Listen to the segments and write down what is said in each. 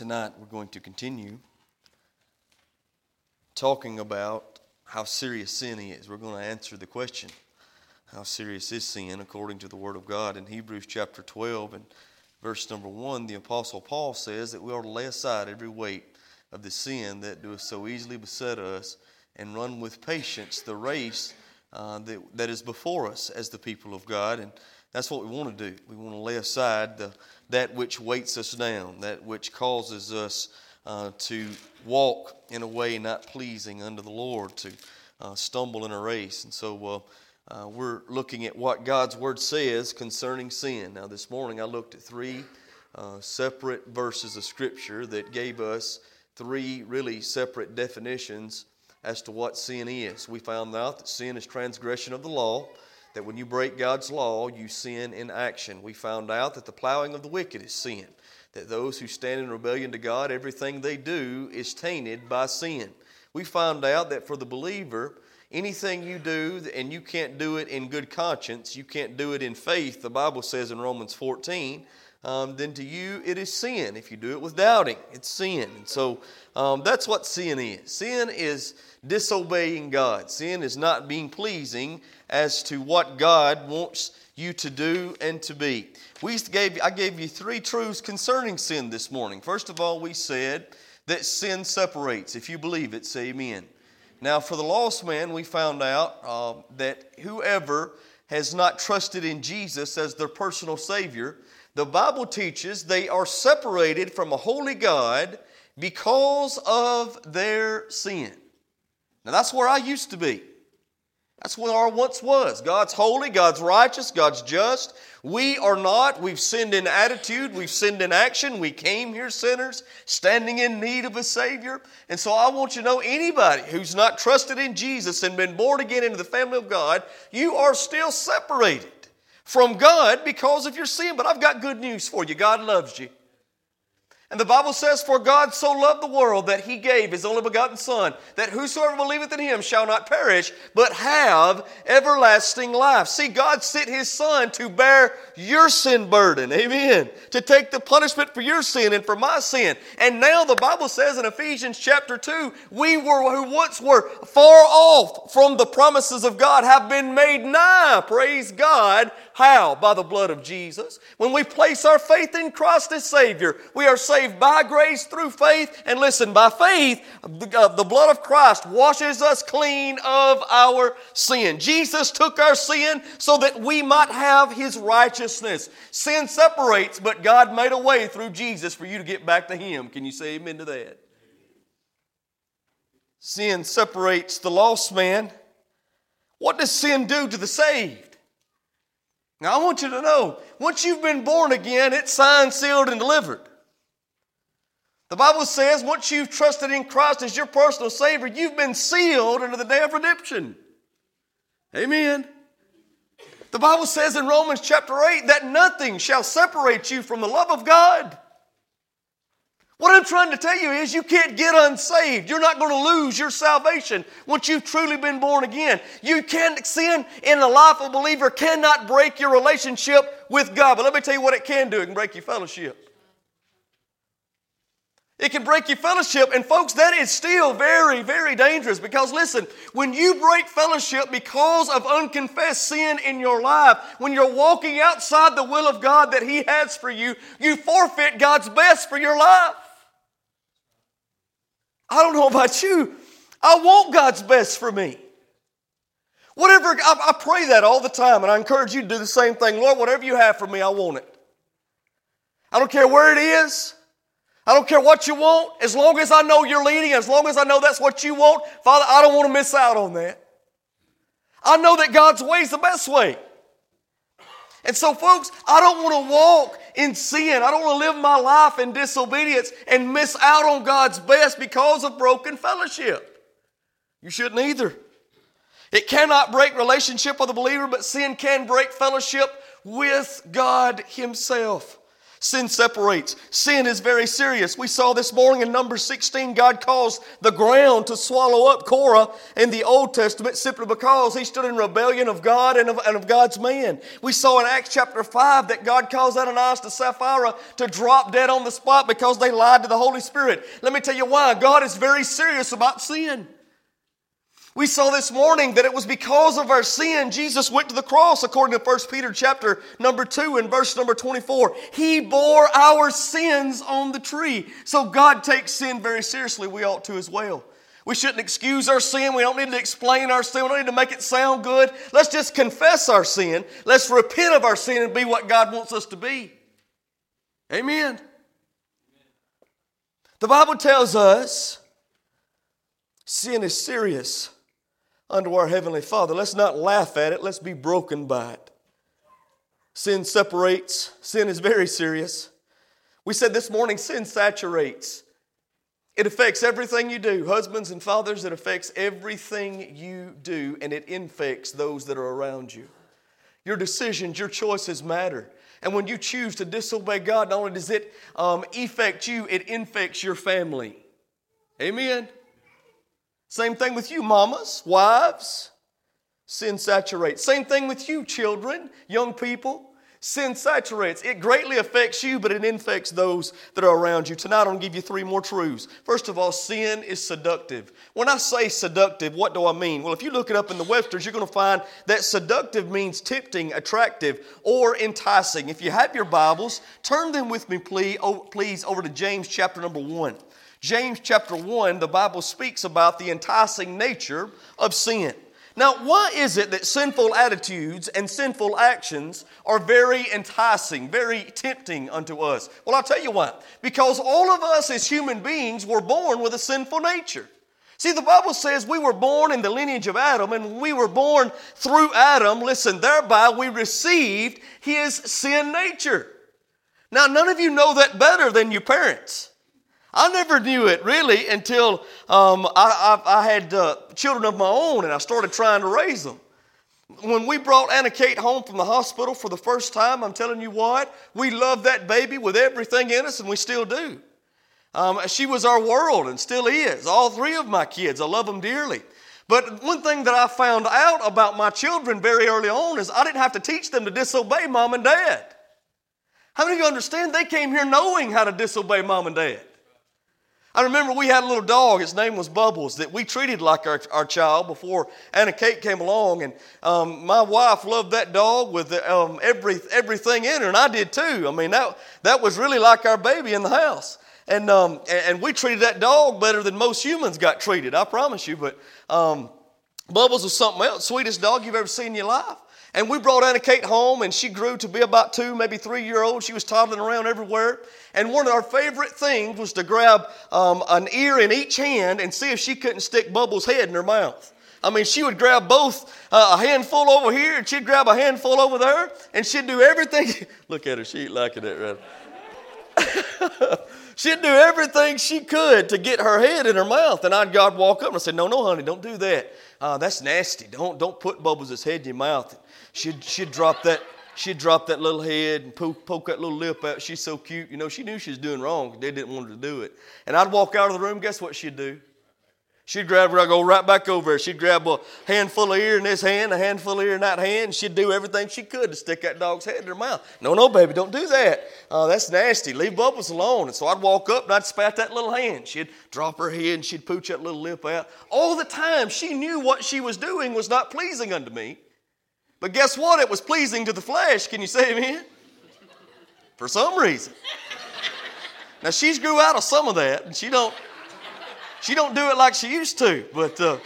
Tonight we're going to continue talking about how serious sin is. We're going to answer the question how serious is sin according to the Word of God. In Hebrews chapter 12 and verse number 1, the Apostle Paul says that we ought to lay aside every weight of the sin that doeth so easily beset us and run with patience the race uh, that, that is before us as the people of God. And that's what we want to do. We want to lay aside the, that which weights us down, that which causes us uh, to walk in a way not pleasing unto the Lord, to uh, stumble in a race. And so uh, uh, we're looking at what God's Word says concerning sin. Now, this morning I looked at three uh, separate verses of Scripture that gave us three really separate definitions as to what sin is. We found out that sin is transgression of the law that when you break God's law, you sin in action. We found out that the plowing of the wicked is sin, that those who stand in rebellion to God, everything they do is tainted by sin. We found out that for the believer, anything you do and you can't do it in good conscience, you can't do it in faith, the Bible says in Romans 14, um, then to you it is sin. If you do it with doubting, it's sin. And so um, that's what sin is. Sin is disobeying God. Sin is not being pleasing as to what God wants you to do and to be. We gave, I gave you three truths concerning sin this morning. First of all, we said that sin separates. If you believe it, say amen. Now, for the lost man, we found out uh, that whoever has not trusted in Jesus as their personal Savior, the Bible teaches they are separated from a holy God because of their sin. Now, that's where I used to be. That's where our once was. God's holy, God's righteous, God's just. We are not. We've sinned in attitude, we've sinned in action. We came here sinners, standing in need of a Savior. And so I want you to know anybody who's not trusted in Jesus and been born again into the family of God, you are still separated from God because of your sin. But I've got good news for you God loves you. And the Bible says, For God so loved the world that he gave his only begotten Son, that whosoever believeth in him shall not perish, but have everlasting life. See, God sent his Son to bear your sin burden. Amen. To take the punishment for your sin and for my sin. And now the Bible says in Ephesians chapter 2, we were who once were far off from the promises of God have been made nigh. Praise God how? By the blood of Jesus. When we place our faith in Christ as Savior, we are saved by grace through faith. And listen, by faith, uh, the blood of Christ washes us clean of our sin. Jesus took our sin so that we might have His righteousness. Sin separates, but God made a way through Jesus for you to get back to Him. Can you say amen to that? Sin separates the lost man. What does sin do to the saved? Now, I want you to know once you've been born again, it's signed, sealed, and delivered. The Bible says once you've trusted in Christ as your personal Savior, you've been sealed unto the day of redemption. Amen. The Bible says in Romans chapter 8 that nothing shall separate you from the love of God. What I'm trying to tell you is you can't get unsaved. You're not going to lose your salvation once you've truly been born again. You can't sin in the life of a believer cannot break your relationship with God. But let me tell you what it can do. It can break your fellowship. It can break your fellowship. And folks, that is still very, very dangerous because listen, when you break fellowship because of unconfessed sin in your life, when you're walking outside the will of God that He has for you, you forfeit God's best for your life. I don't know about you. I want God's best for me. Whatever, I, I, pray that all the time, and I encourage you to do the same thing. Lord, whatever you have for me, I want it. I don't care where it is. I don't care what you want. As long as I know you're leading, as long as I know that's what you want, Father, I don't want to miss out on that. I know that God's way is the best way. And so, folks, I don't want to walk in sin. I don't want to live my life in disobedience and miss out on God's best because of broken fellowship. You shouldn't either. It cannot break relationship with a believer, but sin can break fellowship with God Himself. Sin separates. Sin is very serious. We saw this morning in Numbers 16, God caused the ground to swallow up Korah in the Old Testament simply because he stood in rebellion of God and of, and of God's man. We saw in Acts chapter 5 that God caused Ananias to Sapphira to drop dead on the spot because they lied to the Holy Spirit. Let me tell you why. God is very serious about sin. We saw this morning that it was because of our sin Jesus went to the cross according to 1 Peter chapter number 2 and verse number 24. He bore our sins on the tree. So God takes sin very seriously. We ought to as well. We shouldn't excuse our sin. We don't need to explain our sin. We don't need to make it sound good. Let's just confess our sin. Let's repent of our sin and be what God wants us to be. Amen. The Bible tells us sin is serious unto our Heavenly Father. Let's not laugh at it, let's be broken by it. Sin separates, sin is very serious. We said this morning sin saturates. It affects everything you do. Husbands and fathers, it affects everything you do, and it infects those that are around you. Your decisions, your choices matter. And when you choose to disobey God, not only does it um, affect you, it infects your family. Amen. Same thing with you, mamas, wives. Sin saturates. Same thing with you, children, young people. Sin saturates. It greatly affects you, but it infects those that are around you. Tonight, I'm going to give you three more truths. First of all, sin is seductive. When I say seductive, what do I mean? Well, if you look it up in the Webster's, you're going to find that seductive means tempting, attractive, or enticing. If you have your Bibles, turn them with me, please, over to James chapter number one. James chapter 1, the Bible speaks about the enticing nature of sin. Now, why is it that sinful attitudes and sinful actions are very enticing, very tempting unto us? Well, I'll tell you why. Because all of us as human beings were born with a sinful nature. See, the Bible says we were born in the lineage of Adam, and we were born through Adam. Listen, thereby we received his sin nature. Now, none of you know that better than your parents. I never knew it really until um, I, I, I, had uh, children of my own and I started trying to raise them. When we brought Anna Kate home from the hospital for the first time, I'm telling you what, we loved that baby with everything in us and we still do. Um, she was our world and still is. All three of my kids, I love them dearly. But one thing that I found out about my children very early on is I didn't have to teach them to disobey mom and dad. How many of you understand they came here knowing how to disobey mom and dad? I remember we had a little dog, his name was Bubbles, that we treated like our, our child before Anna Kate came along. And um, my wife loved that dog with um, every, everything in her, and I did too. I mean, that, that was really like our baby in the house. And, um, and we treated that dog better than most humans got treated, I promise you. But um, Bubbles was something else, sweetest dog you've ever seen in your life. And we brought Anna Kate home, and she grew to be about two, maybe three year old. She was toddling around everywhere. And one of our favorite things was to grab um, an ear in each hand and see if she couldn't stick Bubbles' head in her mouth. I mean, she would grab both uh, a handful over here, and she'd grab a handful over there, and she'd do everything. Look at her, she ain't liking it, right? she'd do everything she could to get her head in her mouth. And I'd God walk up and I No, no, honey, don't do that. Uh, that's nasty. Don't, don't put Bubbles' head in your mouth. She'd, she'd drop that she'd drop that little head and poke, poke that little lip out. She's so cute. You know, she knew she was doing wrong. They didn't want her to do it. And I'd walk out of the room. Guess what she'd do? She'd grab her, I'd go right back over there. She'd grab a handful of ear in this hand, a handful of ear in that hand, she'd do everything she could to stick that dog's head in her mouth. No, no, baby, don't do that. Uh, that's nasty. Leave Bubbles alone. And so I'd walk up and I'd spat that little hand. She'd drop her head and she'd pooch that little lip out. All the time, she knew what she was doing was not pleasing unto me. But guess what? It was pleasing to the flesh. Can you say amen? For some reason. Now she's grew out of some of that, and she don't she don't do it like she used to. But uh,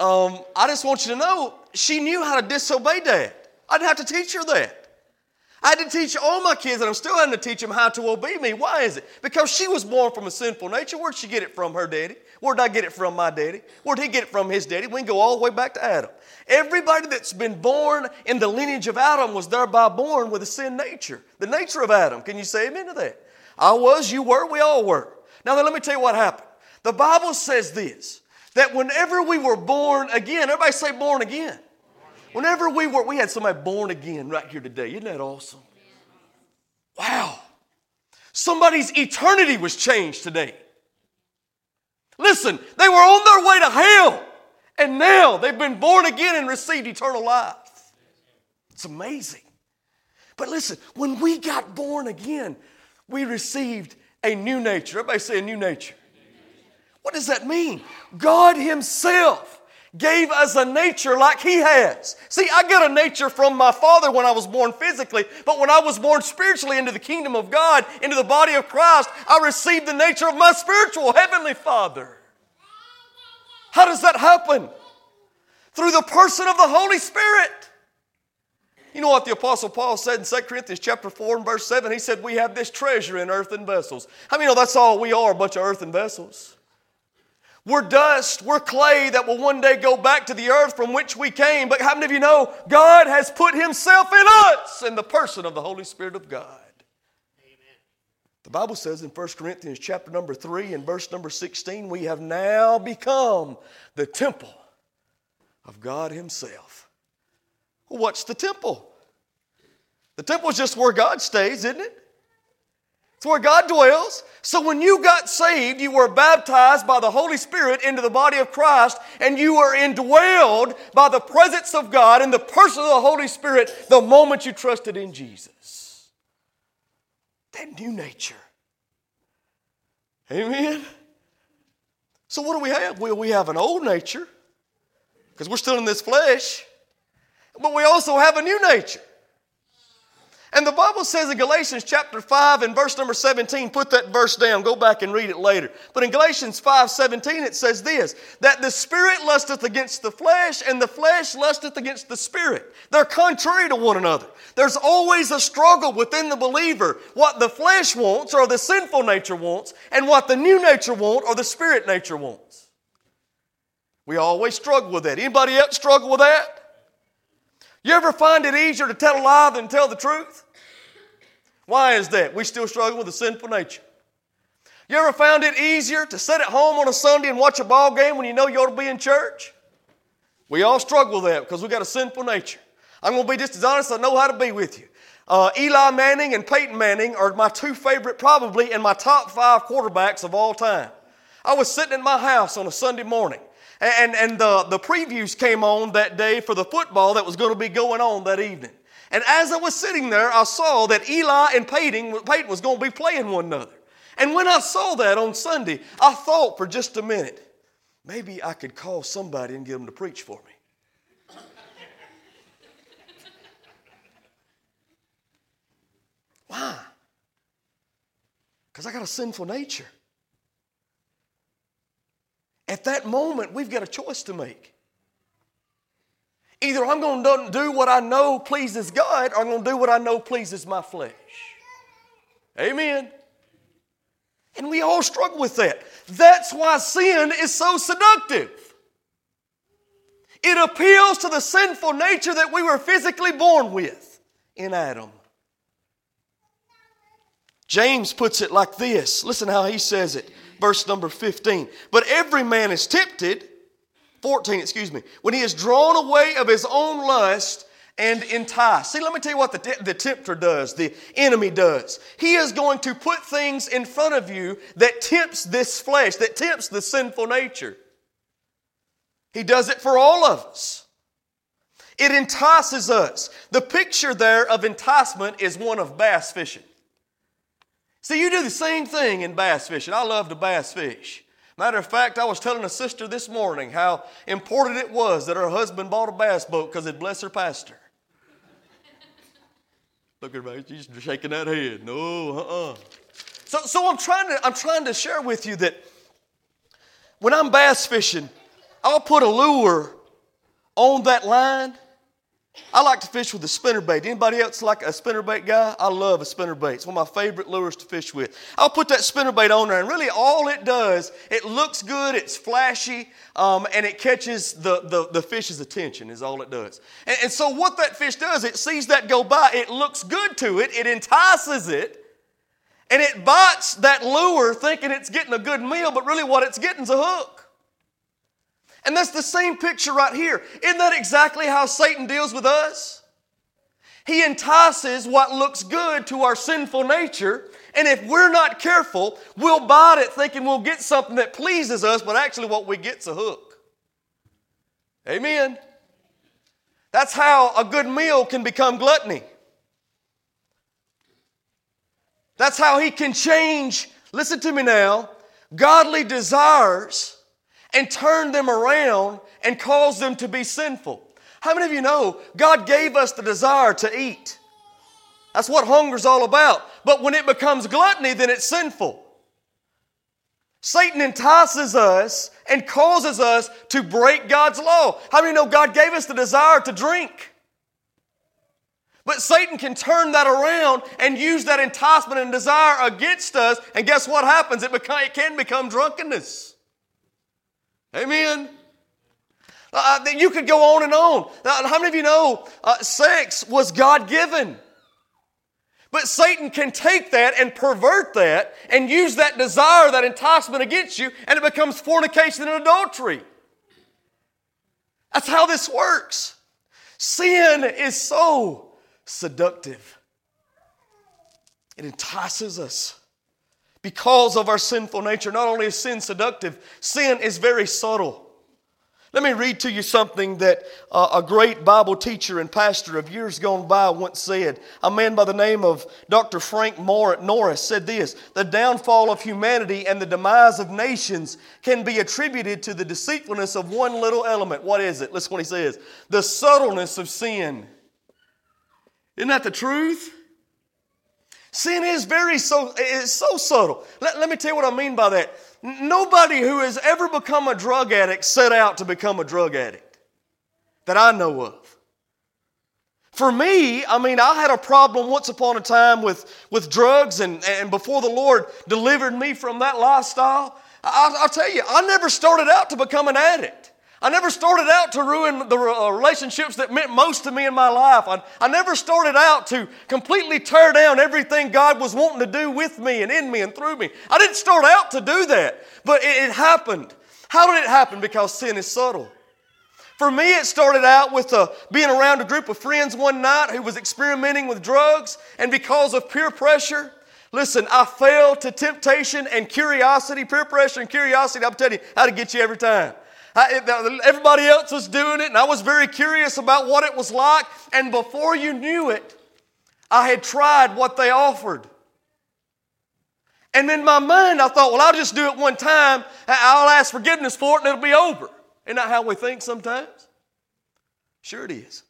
um, I just want you to know she knew how to disobey dad. I didn't have to teach her that. I had to teach all my kids, and I'm still having to teach them how to obey me. Why is it? Because she was born from a sinful nature. Where'd she get it from, her daddy? Where'd I get it from, my daddy? Where'd he get it from, his daddy? We can go all the way back to Adam. Everybody that's been born in the lineage of Adam was thereby born with a sin nature, the nature of Adam. Can you say amen to that? I was, you were, we all were. Now, then, let me tell you what happened. The Bible says this that whenever we were born again, everybody say born again. Whenever we were, we had somebody born again right here today. Isn't that awesome? Wow. Somebody's eternity was changed today. Listen, they were on their way to hell, and now they've been born again and received eternal life. It's amazing. But listen, when we got born again, we received a new nature. Everybody say a new nature. What does that mean? God Himself gave us a nature like He has. See, I got a nature from my father when I was born physically, but when I was born spiritually into the kingdom of God, into the body of Christ, I received the nature of my spiritual heavenly Father. How does that happen? Through the person of the Holy Spirit. You know what the Apostle Paul said in 2 Corinthians chapter 4 and verse 7? He said, We have this treasure in earthen vessels. How many know that's all we are, a bunch of earthen vessels? We're dust, we're clay that will one day go back to the earth from which we came. But how many of you know God has put Himself in us in the person of the Holy Spirit of God? The Bible says in 1 Corinthians chapter number 3 and verse number 16, we have now become the temple of God Himself. What's the temple? The temple is just where God stays, isn't it? It's where God dwells. So when you got saved, you were baptized by the Holy Spirit into the body of Christ, and you were indwelled by the presence of God and the person of the Holy Spirit the moment you trusted in Jesus. That new nature. Amen. So what do we have? Well, we have an old nature, because we're still in this flesh, but we also have a new nature. And the Bible says in Galatians chapter 5 and verse number 17, put that verse down, go back and read it later. But in Galatians 5 17, it says this that the spirit lusteth against the flesh, and the flesh lusteth against the spirit. They're contrary to one another. There's always a struggle within the believer what the flesh wants or the sinful nature wants, and what the new nature wants or the spirit nature wants. We always struggle with that. Anybody else struggle with that? You ever find it easier to tell a lie than tell the truth? Why is that? We still struggle with a sinful nature. You ever found it easier to sit at home on a Sunday and watch a ball game when you know you ought to be in church? We all struggle with that because we got a sinful nature. I'm going to be just as honest as I know how to be with you. Uh, Eli Manning and Peyton Manning are my two favorite, probably, and my top five quarterbacks of all time. I was sitting in my house on a Sunday morning and, and the, the previews came on that day for the football that was going to be going on that evening. And as I was sitting there, I saw that Eli and Peyton, Peyton was going to be playing one another. And when I saw that on Sunday, I thought for just a minute, maybe I could call somebody and get them to preach for me. Why? Because I got a sinful nature. At that moment, we've got a choice to make. Either I'm going to do what I know pleases God, or I'm going to do what I know pleases my flesh. Amen. And we all struggle with that. That's why sin is so seductive. It appeals to the sinful nature that we were physically born with in Adam. James puts it like this. Listen how he says it verse number 15. But every man is tempted, 14, excuse me, when he is drawn away of his own lust and enticed. See, let me tell you what the, the tempter does, the enemy does. He is going to put things in front of you that tempts this flesh, that tempts the sinful nature. He does it for all of us. It entices us. The picture there of enticement is one of bass fishing. See, you do the same thing in bass fishing. I love to bass fish. Matter of fact, I was telling a sister this morning how important it was that her husband bought a bass boat because it blessed her pastor. Look at her, she's shaking that head. No, uh-uh. So, so I'm trying to I'm trying to share with you that when I'm bass fishing, I'll put a lure on that line I like to fish with a spinnerbait. Anybody else like a spinnerbait guy? I love a spinnerbait. It's one of my favorite lures to fish with. I'll put that spinnerbait on there, and really all it does, it looks good, it's flashy, um, and it catches the, the, the, fish's attention, is all it does. And, and so, what that fish does, it sees that go by, it looks good to it, it entices it, and it bites that lure thinking it's getting a good meal, but really what it's getting is a hook. And that's the same picture right here. Isn't that exactly how Satan deals with us? He entices what looks good to our sinful nature, And if we're not careful, we'll bite it thinking we'll get something that pleases us, but actually what we get's a hook. Amen. That's how a good meal can become gluttony. That's how he can change, listen to me now, godly desires and turn them around and cause them to be sinful. How many of you know God gave us the desire to eat? That's what hunger's all about. But when it becomes gluttony, then it's sinful. Satan entices us and causes us to break God's law. How many know God gave us the desire to drink? But Satan can turn that around and use that enticement and desire against us, and guess what happens? It, it can become drunkenness. Amen. Uh, you could go on and on. Now, how many of you know uh, sex was God given? But Satan can take that and pervert that and use that desire, that enticement against you, and it becomes fornication and adultery. That's how this works. Sin is so seductive, it entices us because of our sinful nature. Not only is sin seductive, sin is very subtle. Let me read to you something that uh, a great Bible teacher and pastor of years gone by once said. A man by the name of Dr. Frank Norris said this The downfall of humanity and the demise of nations can be attributed to the deceitfulness of one little element. What is it? Listen what he says the subtleness of sin. Isn't that the truth? Sin is very so, it's so subtle. Let, let me tell you what I mean by that. Nobody who has ever become a drug addict set out to become a drug addict that I know of. For me, I mean, I had a problem once upon a time with, with drugs, and, and before the Lord delivered me from that lifestyle, I, I'll tell you, I never started out to become an addict. I never started out to ruin the uh, relationships that meant most to me in my life. I, I never started out to completely tear down everything God was wanting to do with me and in me and through me. I didn't start out to do that, but it, it happened. How did it happen? Because sin is subtle. For me, it started out with uh, being around a group of friends one night who was experimenting with drugs, and because of peer pressure, listen, I fell to temptation and curiosity. Peer pressure and curiosity, I'm telling you, how to get you every time. I, everybody else was doing it, and I was very curious about what it was like. And before you knew it, I had tried what they offered. And in my mind, I thought, well, I'll just do it one time. I'll ask forgiveness for it, and it'll be over. Isn't that how we think sometimes? Sure, it is.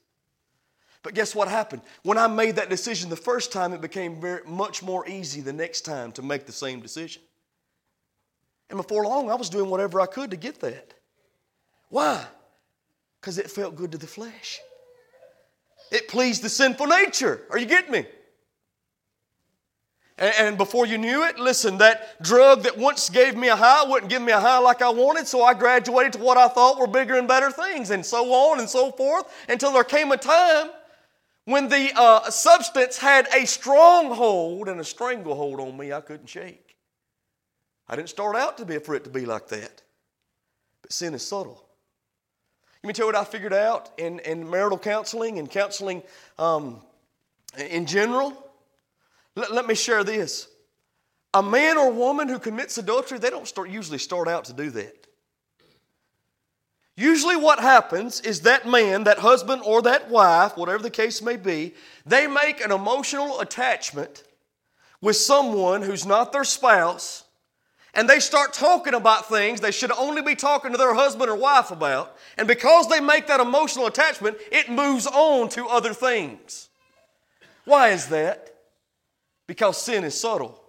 But guess what happened? When I made that decision the first time, it became very, much more easy the next time to make the same decision. And before long, I was doing whatever I could to get that. Why? Because it felt good to the flesh. It pleased the sinful nature. Are you getting me? And before you knew it, listen, that drug that once gave me a high wouldn't give me a high like I wanted, so I graduated to what I thought were bigger and better things, and so on and so forth, until there came a time when the uh, substance had a stronghold and a stranglehold on me I couldn't shake. I didn't start out to be for it to be like that. But sin is subtle. Let me tell you what I figured out in, in marital counseling and counseling um, in general. Let, let me share this. A man or woman who commits adultery, they don't start, usually start out to do that. Usually, what happens is that man, that husband, or that wife, whatever the case may be, they make an emotional attachment with someone who's not their spouse and they start talking about things they should only be talking to their husband or wife about. And because they make that emotional attachment, it moves on to other things. Why is that? Because sin is subtle.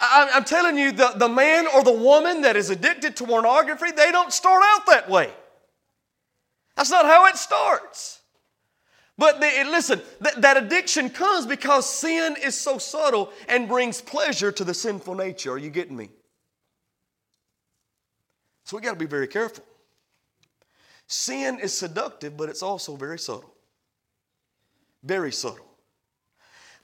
I'm telling you, the, the man or the woman that is addicted to pornography, they don't start out that way. That's not how it starts. But the, listen, that, that addiction comes because sin is so subtle and brings pleasure to the sinful nature. Are you getting me? So we got to be very careful. Sin is seductive, but it's also very subtle. Very subtle.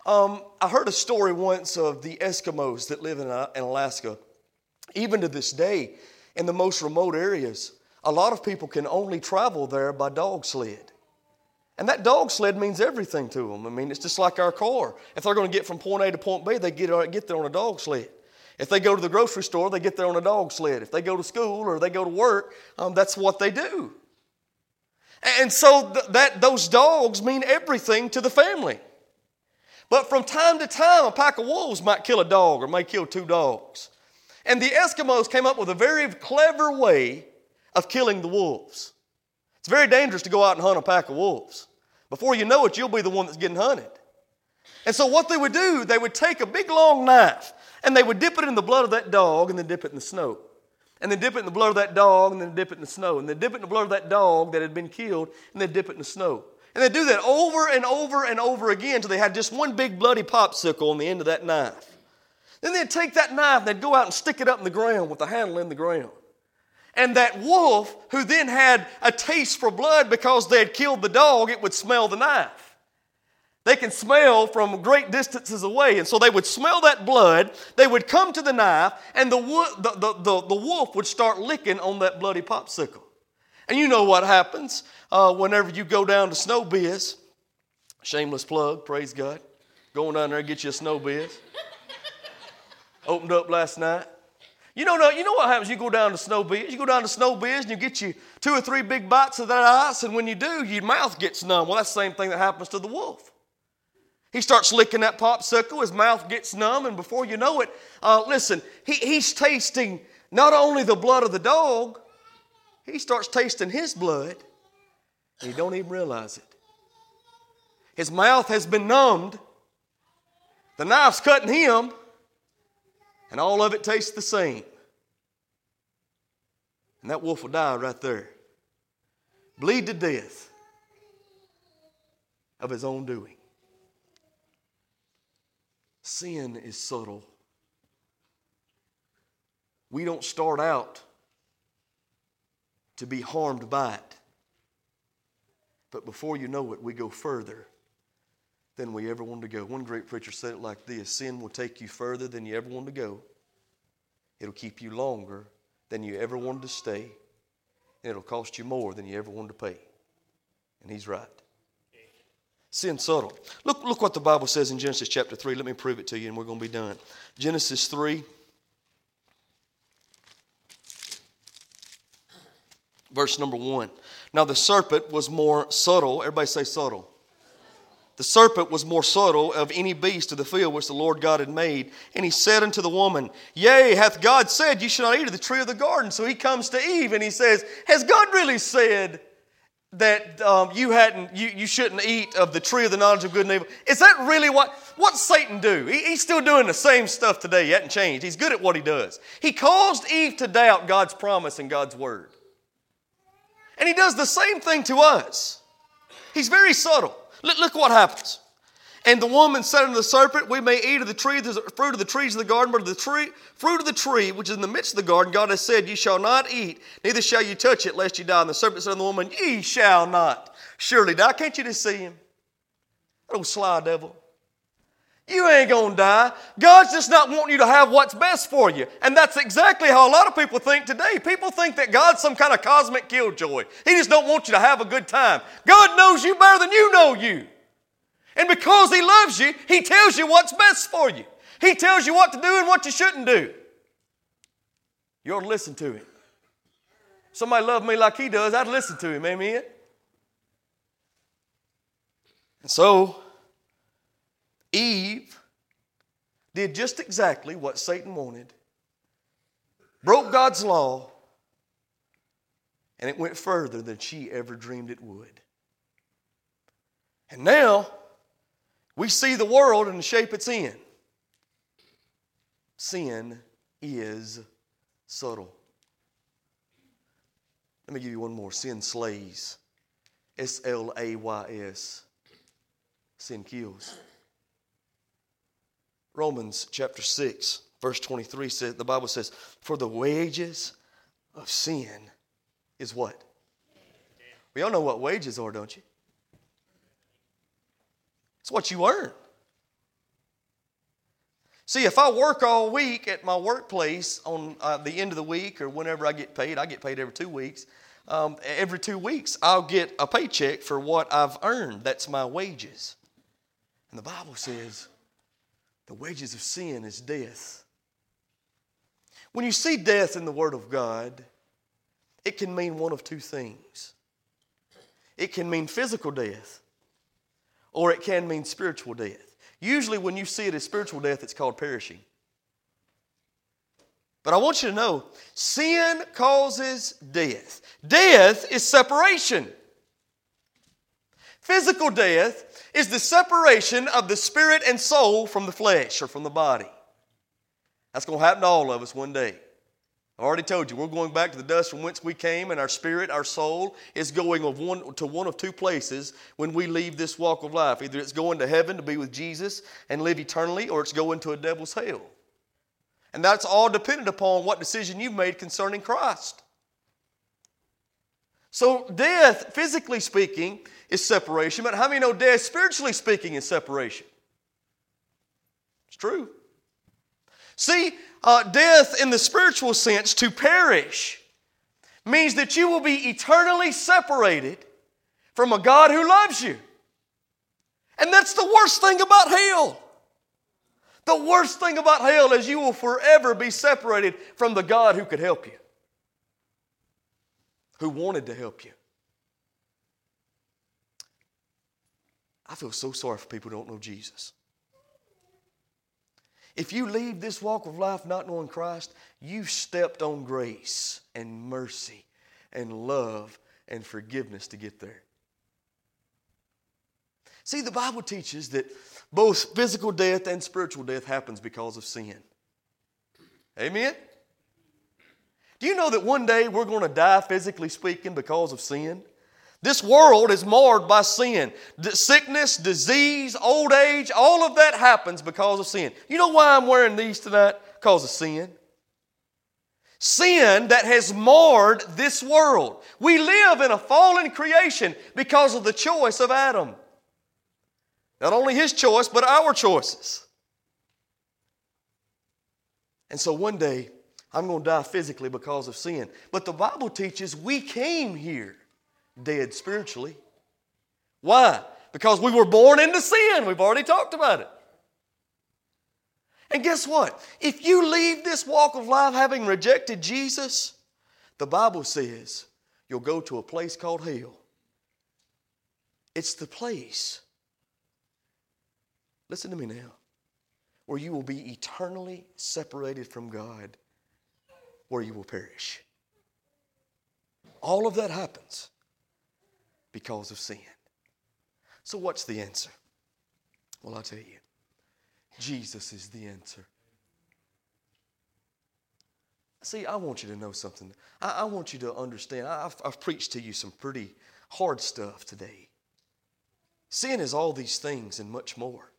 Um, I heard a story once of the Eskimos that live in, uh, in Alaska. Even to this day, in the most remote areas, a lot of people can only travel there by dog sled. And that dog sled means everything to them. I mean, it's just like our car. If they're going to get from point A to point B, they get, uh, get there on a dog sled. If they go to the grocery store, they get there on a dog sled. If they go to school or they go to work, um, that's what they do. And so th- that, those dogs mean everything to the family. But from time to time, a pack of wolves might kill a dog or may kill two dogs. And the Eskimos came up with a very clever way of killing the wolves. It's very dangerous to go out and hunt a pack of wolves. Before you know it, you'll be the one that's getting hunted. And so, what they would do, they would take a big long knife and they would dip it in the blood of that dog and then dip it in the snow. And then dip it in the blood of that dog and then dip it in the snow. And then dip it in the blood of that dog that had been killed and then dip it in the snow. And they do that over and over and over again until they had just one big bloody popsicle on the end of that knife. Then they'd take that knife and they'd go out and stick it up in the ground with the handle in the ground. And that wolf, who then had a taste for blood because they had killed the dog, it would smell the knife. They can smell from great distances away. And so they would smell that blood, they would come to the knife, and the, the, the, the, the wolf would start licking on that bloody popsicle. And you know what happens uh, whenever you go down to Snow Biz. Shameless plug, praise God. Going down there get you a Snow Biz. Opened up last night. You know, you know what happens? You go down to Snow Biz. You go down to Snow Biz and you get you two or three big bites of that ice, and when you do, your mouth gets numb. Well, that's the same thing that happens to the wolf. He starts licking that popsicle, his mouth gets numb, and before you know it, uh, listen, he, he's tasting not only the blood of the dog, he starts tasting his blood, and he don't even realize it. His mouth has been numbed, the knife's cutting him, and all of it tastes the same. And that wolf will die right there. Bleed to death of his own doing. Sin is subtle. We don't start out to be harmed by it. But before you know it, we go further than we ever wanted to go. One great preacher said it like this Sin will take you further than you ever wanted to go, it'll keep you longer than you ever wanted to stay, and it'll cost you more than you ever wanted to pay. And he's right. Sin subtle. Look, look what the Bible says in Genesis chapter 3. Let me prove it to you, and we're going to be done. Genesis 3, verse number 1. Now the serpent was more subtle. Everybody say subtle. The serpent was more subtle of any beast of the field which the Lord God had made. And he said unto the woman, Yea, hath God said, You shall not eat of the tree of the garden? So he comes to Eve and he says, Has God really said that um, you hadn't, you, you shouldn't eat of the tree of the knowledge of good and evil? Is that really what, what Satan do? He, he's still doing the same stuff today. He hasn't changed. He's good at what he does. He caused Eve to doubt God's promise and God's word. And he does the same thing to us. He's very subtle. Look, look what happens. And the woman said unto the serpent, We may eat of the tree, the fruit of the trees of the garden, but of the tree, fruit of the tree which is in the midst of the garden, God has said, Ye shall not eat, neither shall you touch it, lest you die. And the serpent said unto the woman, Ye shall not surely die. Can't you just see him? That old sly devil. You ain't gonna die. God's just not wanting you to have what's best for you. And that's exactly how a lot of people think today. People think that God's some kind of cosmic killjoy. He just don't want you to have a good time. God knows you better than you know you. And because He loves you, He tells you what's best for you. He tells you what to do and what you shouldn't do. You ought to listen to Him. Somebody loved me like He does, I'd listen to Him. Amen. And so, Eve did just exactly what Satan wanted, broke God's law, and it went further than she ever dreamed it would. And now we see the world in the shape it's in. Sin is subtle. Let me give you one more. Sin slays. S L A Y S. Sin kills. Romans chapter 6, verse 23 says, the Bible says, For the wages of sin is what? We all know what wages are, don't you? It's what you earn. See, if I work all week at my workplace on uh, the end of the week or whenever I get paid, I get paid every two weeks. um, every two weeks, I'll get a paycheck for what I've earned. That's my wages. And the Bible says the wages of sin is death. When you see death in the Word of God, it can mean one of two things it can mean physical death, or it can mean spiritual death. Usually, when you see it as spiritual death, it's called perishing. But I want you to know sin causes death. Death is separation. Physical death is the separation of the spirit and soul from the flesh or from the body. That's going to happen to all of us one day. I've already told you, we're going back to the dust from whence we came, and our spirit, our soul, is going of one, to one of two places when we leave this walk of life. Either it's going to heaven to be with Jesus and live eternally, or it's going to a devil's hell. And that's all dependent upon what decision you've made concerning Christ. So, death, physically speaking, is separation, but how many know death, spiritually speaking, is separation? It's true. See, uh, death in the spiritual sense, to perish, means that you will be eternally separated from a God who loves you. And that's the worst thing about hell. The worst thing about hell is you will forever be separated from the God who could help you, who wanted to help you. I feel so sorry for people who don't know Jesus. If you leave this walk of life not knowing Christ, you've stepped on grace and mercy and love and forgiveness to get there. See, the Bible teaches that both physical death and spiritual death happens because of sin. Amen? Do you know that one day we're going to die, physically speaking, because of sin? This world is marred by sin. Sickness, disease, old age, all of that happens because of sin. You know why I'm wearing these tonight? Because of sin. Sin that has marred this world. We live in a fallen creation because of the choice of Adam. Not only his choice, but our choices. And so one day, I'm going to die physically because of sin. But the Bible teaches we came here dead spiritually. Why? Because we were born into sin. We've already talked about it. And guess what? If you leave this walk of life having rejected Jesus, the Bible says you'll go to a place called hell. It's the place, listen to me now, where you will be eternally separated from God, where you will perish. All of that happens because of sin. So, what's the answer? Well, I'll tell you Jesus is the answer. See, I want you to know something. I, I want you to understand. I've, I've preached to you some pretty hard stuff today. Sin is all these things and much more.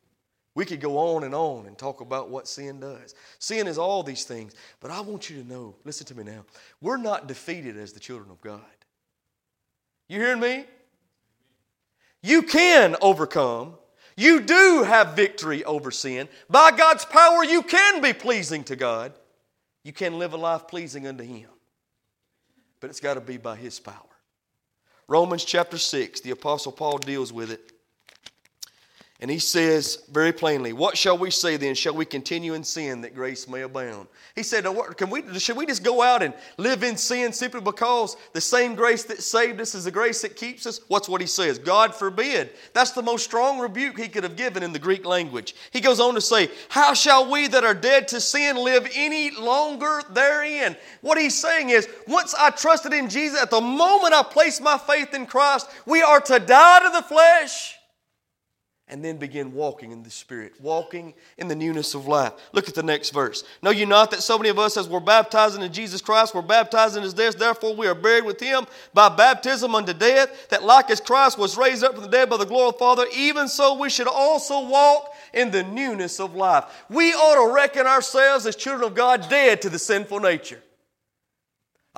We could go on and on and talk about what sin does. Sin is all these things, but I want you to know listen to me now. We're not defeated as the children of God. You hearing me? You can overcome. You do have victory over sin. By God's power, you can be pleasing to God. You can live a life pleasing unto Him. But it's got to be by His power. Romans chapter 6, the Apostle Paul deals with it. And he says very plainly, What shall we say then? Shall we continue in sin that grace may abound? He said, Can we, Should we just go out and live in sin simply because the same grace that saved us is the grace that keeps us? What's what he says? God forbid. That's the most strong rebuke he could have given in the Greek language. He goes on to say, How shall we that are dead to sin live any longer therein? What he's saying is, once I trusted in Jesus, at the moment I placed my faith in Christ, we are to die to the flesh and then begin walking in the Spirit, walking in the newness of life. Look at the next verse. Know you not that so many of us, as we're baptized into Jesus Christ, we're baptized in his death, therefore we are buried with him by baptism unto death, that like as Christ was raised up from the dead by the glory of the Father, even so we should also walk in the newness of life. We ought to reckon ourselves as children of God dead to the sinful nature.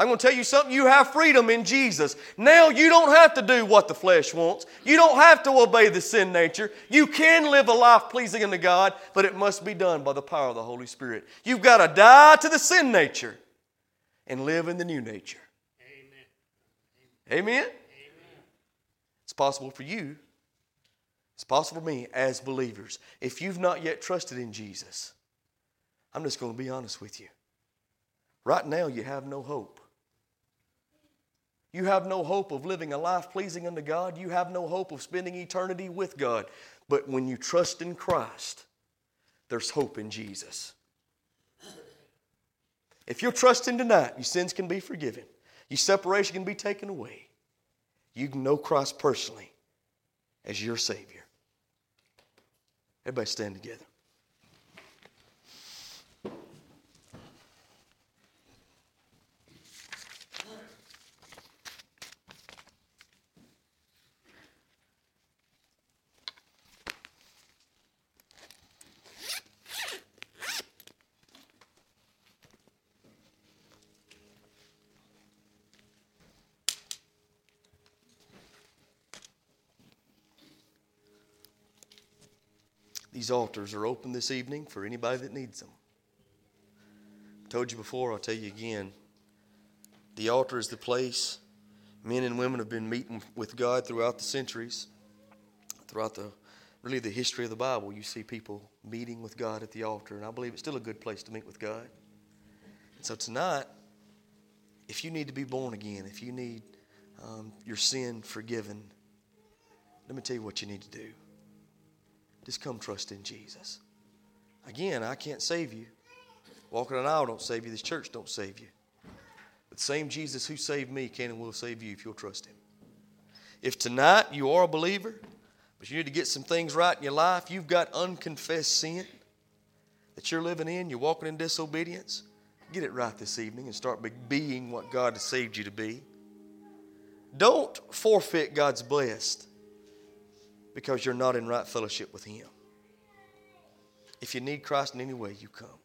I'm going to tell you something. You have freedom in Jesus. Now you don't have to do what the flesh wants. You don't have to obey the sin nature. You can live a life pleasing unto God, but it must be done by the power of the Holy Spirit. You've got to die to the sin nature and live in the new nature. Amen. Amen? Amen? It's possible for you. It's possible for me as believers. If you've not yet trusted in Jesus, I'm just going to be honest with you. Right now, you have no hope. You have no hope of living a life pleasing unto God. You have no hope of spending eternity with God. But when you trust in Christ, there's hope in Jesus. If you're trusting tonight, your sins can be forgiven, your separation can be taken away. You can know Christ personally as your Savior. Everybody stand together. These altars are open this evening for anybody that needs them. I told you before, I'll tell you again. The altar is the place men and women have been meeting with God throughout the centuries, throughout the really the history of the Bible. You see people meeting with God at the altar, and I believe it's still a good place to meet with God. And so tonight, if you need to be born again, if you need um, your sin forgiven, let me tell you what you need to do. Just come trust in Jesus. Again, I can't save you. Walking an aisle don't save you. This church don't save you. But the same Jesus who saved me can and will save you if you'll trust him. If tonight you are a believer, but you need to get some things right in your life, you've got unconfessed sin that you're living in, you're walking in disobedience, get it right this evening and start being what God has saved you to be. Don't forfeit God's blessed because you're not in right fellowship with Him. If you need Christ in any way, you come.